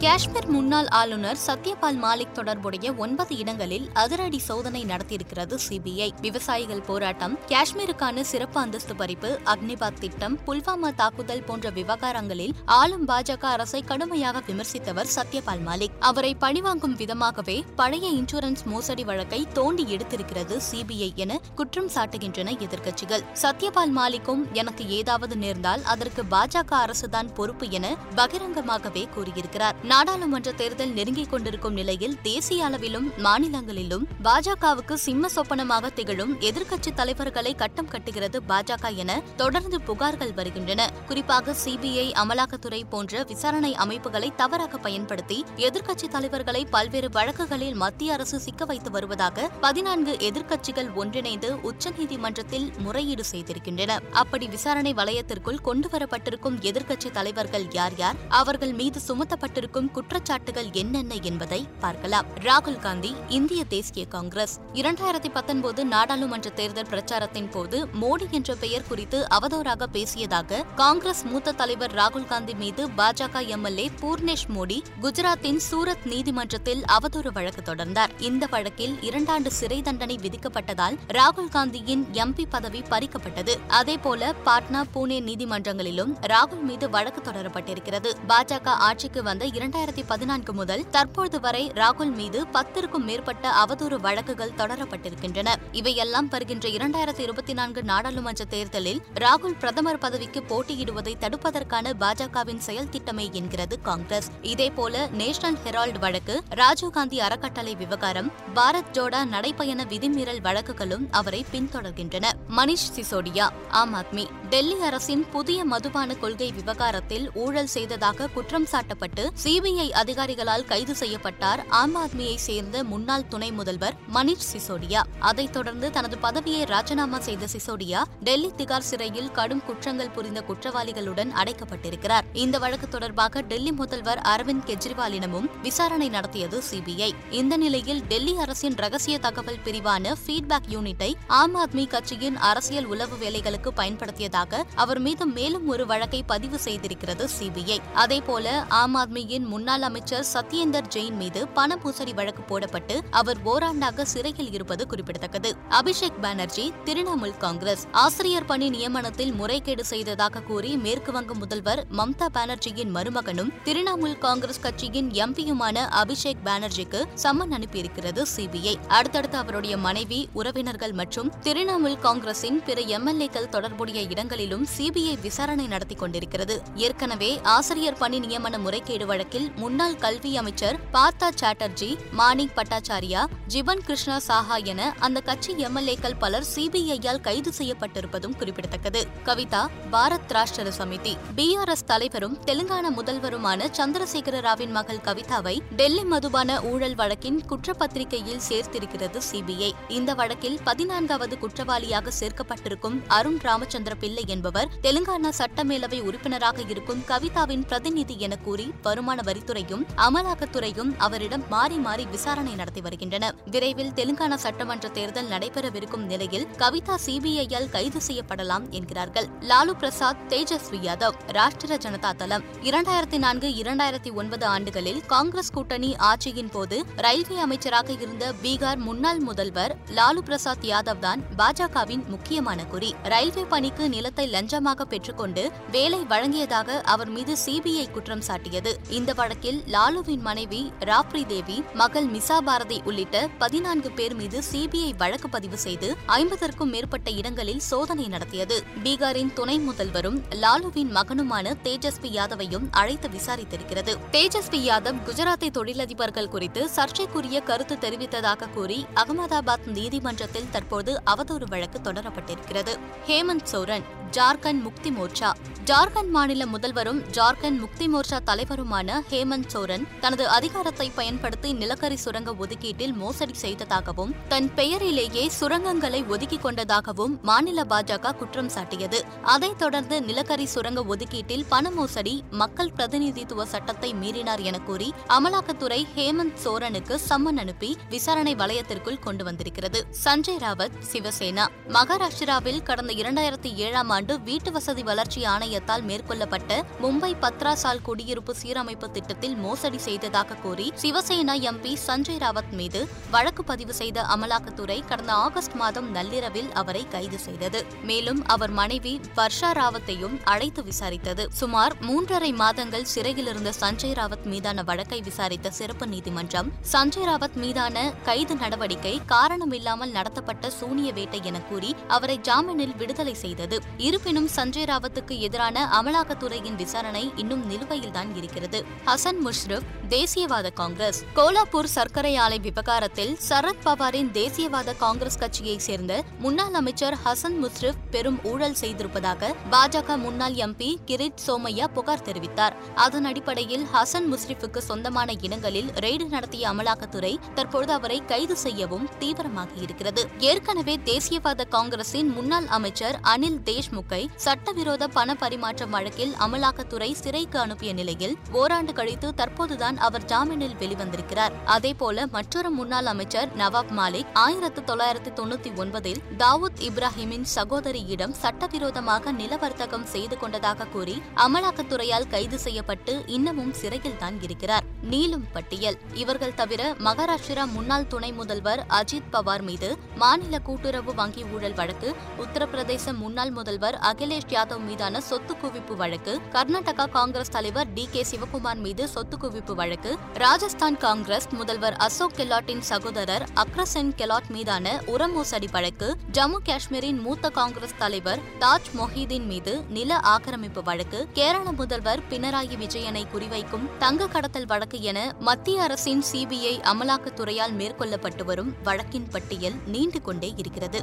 காஷ்மீர் முன்னாள் ஆளுநர் சத்யபால் மாலிக் தொடர்புடைய ஒன்பது இடங்களில் அதிரடி சோதனை நடத்தியிருக்கிறது சிபிஐ. விவசாயிகள் போராட்டம் காஷ்மீருக்கான சிறப்பு அந்தஸ்து பறிப்பு அக்னிபாத் திட்டம் புல்வாமா தாக்குதல் போன்ற விவகாரங்களில் ஆளும் பாஜக அரசை கடுமையாக விமர்சித்தவர் சத்யபால் மாலிக். அவரை பழிவாங்கும் விதமாகவே பழைய இன்சூரன்ஸ் மோசடி வழக்கை தோண்டி எடுத்திருக்கிறது சிபிஐ என குற்றம் சாட்டுகின்றன எதிர்க்கட்சிகள். சத்யபால் மாலிக்கும் எனக்கு ஏதாவது நேர்ந்தால் அதற்கு பாஜக அரசுதான் பொறுப்பு என பகிரங்கமாகவே கூறியிருக்கிறார். நாடாளுமன்ற தேர்தல் நெருங்கிக் கொண்டிருக்கும் நிலையில் தேசிய அளவிலும் மாநிலங்களிலும் பாஜகவுக்கு சிம்ம சொப்பனமாக திகழும் எதிர்க்கட்சி தலைவர்களை கட்டம் கட்டுகிறது பாஜக என தொடர்ந்து புகார்கள் வருகின்றன. குறிப்பாக சிபிஐ அமலாக்கத்துறை போன்ற விசாரணை அமைப்புகளை தவறாக பயன்படுத்தி எதிர்க்கட்சி தலைவர்களை பல்வேறு வழக்குகளில் மத்திய அரசு சிக்க வைத்து வருவதாக பதினான்கு எதிர்க்கட்சிகள் ஒன்றிணைந்து உச்சநீதிமன்றத்தில் முறையீடு செய்திருக்கின்றன. அப்படி விசாரணை வலயத்திற்குள் கொண்டுவரப்பட்டிருக்கும் எதிர்க்கட்சி தலைவர்கள் யார் யார்? அவர்கள் மீது சுமத்தப்பட்டிருக்கும் குற்றச்சாட்டுகள் என்னென்ன என்பதை பார்க்கலாம். ராகுல் காந்தி இந்திய தேசிய காங்கிரஸ். இரண்டாயிரத்தி பத்தொன்பது நாடாளுமன்ற தேர்தல் பிரச்சாரத்தின் போது மோடி என்ற பெயர் குறித்து அவதூறாக பேசியதாக காங்கிரஸ் மூத்த தலைவர் ராகுல் காந்தி மீது பாஜக எம்எல்ஏ பூர்ணேஷ் மோடி குஜராத்தின் சூரத் நீதிமன்றத்தில் அவதூறு வழக்கு தொடர்ந்தார். இந்த வழக்கில் இரண்டாண்டு சிறை தண்டனை விதிக்கப்பட்டதால் ராகுல் காந்தியின் எம்பி பதவி பறிக்கப்பட்டது. அதேபோல பாட்னா புனே நீதிமன்றங்களிலும் ராகுல் மீது வழக்கு தொடரப்பட்டிருக்கிறது. பாஜக ஆட்சிக்கு வந்த இரண்டு இரண்டாயிரத்தி பதினான்கு முதல் தற்போது வரை ராகுல் மீது பத்திற்கும் மேற்பட்ட அவதூறு வழக்குகள் தொடரப்பட்டிருக்கின்றன. இவையெல்லாம் வருகின்ற இரண்டாயிரத்தி இருபத்தி நான்கு நாடாளுமன்ற தேர்தலில் ராகுல் பிரதமர் பதவிக்கு போட்டியிடுவதை தடுப்பதற்கான பாஜகவின் செயல் திட்டமே என்கிறது காங்கிரஸ். இதேபோல நேஷனல் ஹெரால்டு வழக்கு ராஜீவ்காந்தி அறக்கட்டளை விவகாரம் பாரத் ஜோடா நடைபயண விதிமீறல் வழக்குகளும் அவரை பின்தொடர்கின்றன. மணிஷ் சிசோடியா ஆம் ஆத்மி. டெல்லி அரசின் புதிய மதுபான கொள்கை விவகாரத்தில் ஊழல் செய்ததாக குற்றம் சாட்டப்பட்டு சி சிபிஐ அதிகாரிகளால் கைது செய்யப்பட்டார். ஆம் ஆத்மியை சேர்ந்த முன்னாள் துணை முதல்வர் மணிஷ் சிசோடியா. அதைத் தொடர்ந்து தனது பதவியை ராஜினாமா செய்த சிசோடியா டெல்லி திகார் சிறையில் கடும் குற்றங்கள் புரிந்த குற்றவாளிகளுடன் அடைக்கப்பட்டிருக்கிறார். இந்த வழக்கு தொடர்பாக டெல்லி முதல்வர் அரவிந்த் கெஜ்ரிவாலிடமும் விசாரணை நடத்தியது சிபிஐ. இந்த நிலையில் டெல்லி அரசின் ரகசிய தகவல் பிரிவான ஃபீட்பேக் யூனிட்டை ஆம் ஆத்மி கட்சியின் அரசியல் உளவு வேலைகளுக்கு பயன்படுத்தியதாக அவர் மீது மேலும் ஒரு வழக்கை பதிவு செய்திருக்கிறது சிபிஐ. அதேபோல ஆம் ஆத்மியின் முன்னாள் அமைச்சர் சத்யேந்தர் ஜெயின் மீது பண வழக்கு போடப்பட்டு அவர் ஓராண்டாக சிறையில் இருப்பது குறிப்பிடத்தக்கது. அபிஷேக் பானர்ஜி திரிணாமுல் காங்கிரஸ் ஆசிரியர் பணி நியமனத்தில் முறைகேடு செய்ததாக கூறி மேற்குவங்க முதல்வர் மம்தா பானர்ஜியின் மருமகனும் திரிணாமுல் காங்கிரஸ் கட்சியின் எம்பியுமான அபிஷேக் பானர்ஜிக்கு சம்மன் அனுப்பியிருக்கிறது சிபிஐ. அடுத்தடுத்து அவருடைய மனைவி உறவினர்கள் மற்றும் திரிணாமுல் காங்கிரசின் பிற எம்எல்ஏக்கள் தொடர்புடைய இடங்களிலும் சிபிஐ விசாரணை நடத்தி கொண்டிருக்கிறது. ஏற்கனவே ஆசிரியர் பணி நியமன முறைகேடு வழக்கு வழக்கில் முன்னாள் கல்வி அமைச்சர் பார்த்தா சாட்டர்ஜி மாணிக் பட்டாச்சாரியா ஜிபன் கிருஷ்ணா சாஹா என அந்த கட்சி எம்எல்ஏக்கள் பலர் சிபிஐயால் கைது செய்யப்பட்டிருப்பதும் குறிப்பிடத்தக்கது. கவிதா பாரத் ராஷ்டிர சமிதி. பிஆர்எஸ் தலைவரும் தெலுங்கானா முதல்வருமான சந்திரசேகர ராவின் மகள் கவிதாவை டெல்லி மதுபான ஊழல் வழக்கின் குற்றப்பத்திரிகையில் சேர்த்திருக்கிறது சிபிஐ. இந்த வழக்கில் பதினான்காவது குற்றவாளியாக சேர்க்கப்பட்டிருக்கும் அருண் ராமச்சந்திர பிள்ளை என்பவர் தெலுங்கானா சட்டமேலவை உறுப்பினராக இருக்கும் கவிதாவின் பிரதிநிதி என கூறி வருமான வரித்துறையும் அமலாக்கத்துறையும் அவரிடம் மாறி மாறி விசாரணை நடத்தி வருகின்றன. விரைவில் தெலுங்கானா சட்டமன்ற தேர்தல் நடைபெறவிருக்கும் நிலையில் கவிதா சிபிஐயால் கைது செய்யப்படலாம் என்கிறார்கள். லாலு பிரசாத் தேஜஸ்வி யாதவ் ராஷ்டிர ஜனதா தளம். இரண்டாயிரத்தி நான்கு இரண்டாயிரத்தி ஒன்பது ஆண்டுகளில் காங்கிரஸ் கூட்டணி ஆட்சியின் போது ரயில்வே அமைச்சராக இருந்த பீகார் முன்னாள் முதல்வர் லாலு பிரசாத் யாதவ் தான் பாஜகவின் முக்கியமான குறி. ரயில்வே பணிக்கு நிலத்தை லஞ்சமாக பெற்றுக்கொண்டு வேலை வழங்கியதாக அவர் மீது சிபிஐ குற்றம் சாட்டியது. இந்த வழக்கில் லாலுவின் மனைவி ராப்ரி தேவி மகள் மிசா பாரதி உள்ளிட்ட பதினான்கு பேர் மீது சிபிஐ வழக்கு பதிவு செய்து ஐம்பதற்கும் மேற்பட்ட இடங்களில் சோதனை நடத்தியது. பீகாரின் துணை முதல்வரும் லாலுவின் மகனுமான தேஜஸ்வி யாதவையும் அழைத்து விசாரித்திருக்கிறது. தேஜஸ்வி யாதவ் குஜராத்தை தொழிலதிபர்கள் குறித்து சர்ச்சைக்குரிய கருத்து தெரிவித்ததாக கூறி அகமதாபாத் நீதிமன்றத்தில் தற்போது அவதூறு வழக்கு தொடரப்பட்டிருக்கிறது. ஹேமந்த் சோரன் ஜார்க்கண்ட் முக்தி மோர்ச்சா. ஜார்க்கண்ட் மாநில முதல்வரும் ஜார்க்கண்ட் முக்தி மோர்ச்சா தலைவருமான ஹேமந்த் சோரன் தனது அதிகாரத்தை பயன்படுத்தி நிலக்கரி சுரங்க ஒதுக்கீட்டில் மோசடி செய்ததாகவும் தன் பெயரிலேயே சுரங்கங்களை ஒதுக்கிக் கொண்டதாகவும் மாநில பாஜக குற்றம் சாட்டியது. அதைத் தொடர்ந்து நிலக்கரி சுரங்க ஒதுக்கீட்டில் பண மோசடி மக்கள் பிரதிநிதித்துவ சட்டத்தை மீறினார் என கூறி அமலாக்கத்துறை ஹேமந்த் சோரனுக்கு சம்மன் அனுப்பி விசாரணை வளையத்திற்குள் கொண்டு வந்திருக்கிறது. சஞ்சய் ராவத் சிவசேனா. மகாராஷ்டிராவில் கடந்த இரண்டாயிரத்தி ஏழாம் ஆண்டு வீட்டு வசதி வளர்ச்சி ஆணையத்தால் மேற்கொள்ளப்பட்ட மும்பை பத்ராசால் குடியிருப்பு சீரமைப்பு திட்டத்தில் மோசடி செய்ததாக கூறி சிவசேனா எம்பி சஞ்சய் ராவத் மீது வழக்கு பதிவு செய்த அமலாக்கத்துறை கடந்த ஆகஸ்ட் மாதம் நள்ளிரவில் அவரை கைது செய்தது. மேலும் அவர் மனைவி வர்ஷா ராவத்தையும் அழைத்து விசாரித்தது. சுமார் மூன்றரை மாதங்கள் சிறையில் இருந்த சஞ்சய் ராவத் மீதான வழக்கை விசாரித்த சிறப்பு நீதிமன்றம் சஞ்சய் ராவத் மீதான கைது நடவடிக்கை காரணமில்லாமல் நடத்தப்பட்ட சூனிய வேட்டை என கூறி அவரை ஜாமீனில் விடுதலை செய்தது. இருப்பினும் சஞ்சய் ராவத்துக்கு எதிரான அமலாக்கத்துறையின் விசாரணை இன்னும் நிலுவையில்தான் இருக்கிறது. ஹசன் முஷ்ரப் தேசியவாத காங்கிரஸ். கோலாப்பூர் சர்க்கரை ஆலை விவகாரத்தில் சரத் பவாரின் தேசியவாத காங்கிரஸ் கட்சியை சேர்ந்த முன்னாள் அமைச்சர் ஹசன் முஷ்ரப் பெரும் ஊழல் செய்திருப்பதாக பாஜக முன்னாள் எம்பி கிரிட் சோமையா புகார் தெரிவித்தார். அதன் அடிப்படையில் ஹசன் முஸ்ரிஃபுக்கு சொந்தமான இடங்களில் ரெய்டு நடத்திய அமலாக்கத்துறை தற்பொழுது அவரை கைது செய்யவும் தீவிரமாகியிருக்கிறது. ஏற்கனவே தேசியவாத காங்கிரசின் முன்னாள் அமைச்சர் அனில் தேஷ்முக்கை சட்டவிரோத பண பரிமாற்றம் வழக்கில் அமலாக்கத்துறை சிறைக்கு அனுப்பிய நிலையில் ஓராண்டு கழித்து தற்போதுதான் அவர் ஜாமீனில் வெளிவந்திருக்கிறார். அதேபோல மற்றொரு முன்னாள் அமைச்சர் நவாப் மாலிக் ஆயிரத்து தொள்ளாயிரத்து தொண்ணூத்தி ஒன்பதில் தாவூத் இப்ராஹிமின் சகோதரியிடம் சட்டவிரோதமாக நில வர்த்தகம் செய்து கொண்டதாக கூறி அமலாக்கத்துறையால் கைது செய்யப்பட்டு இன்னமும் சிறையில் தான் இருக்கிறார். நீளும் பட்டியல். இவர்கள் தவிர மகாராஷ்டிரா முன்னாள் துணை முதல்வர் அஜித் பவார் மீது மாநில கூட்டுறவு வங்கி ஊழல் வழக்கு உத்தரப்பிரதேச முன்னாள் முதல்வர் அகிலேஷ் யாதவ் மீதான சொத்து குவிப்பு வழக்கு கர்நாடகா காங்கிரஸ் தலைவர் டி கே சிவகுமார் மீது சொத்து குவிப்பு வழக்கு ராஜஸ்தான் காங்கிரஸ் முதல்வர் அசோக் கெலாட்டின் சகோதரர் அக்ரசென் கெலாட் மீதான உர மோசடி வழக்கு ஜம்மு காஷ்மீரின் மூத்த காங்கிரஸ் தலைவர் தாஜ் மொஹிதீன் மீது நில ஆக்கிரமிப்பு வழக்கு கேரள முதல்வர் பினராயி விஜயனை குறிவைக்கும் தங்க கடத்தல் வழக்கு என மத்திய அரசின் சிபிஐ அமலாக்கத்துறையால் மேற்கொள்ளப்பட்டு வரும் வழக்கின் பட்டியல் நீண்டு கொண்டே இருக்கிறது.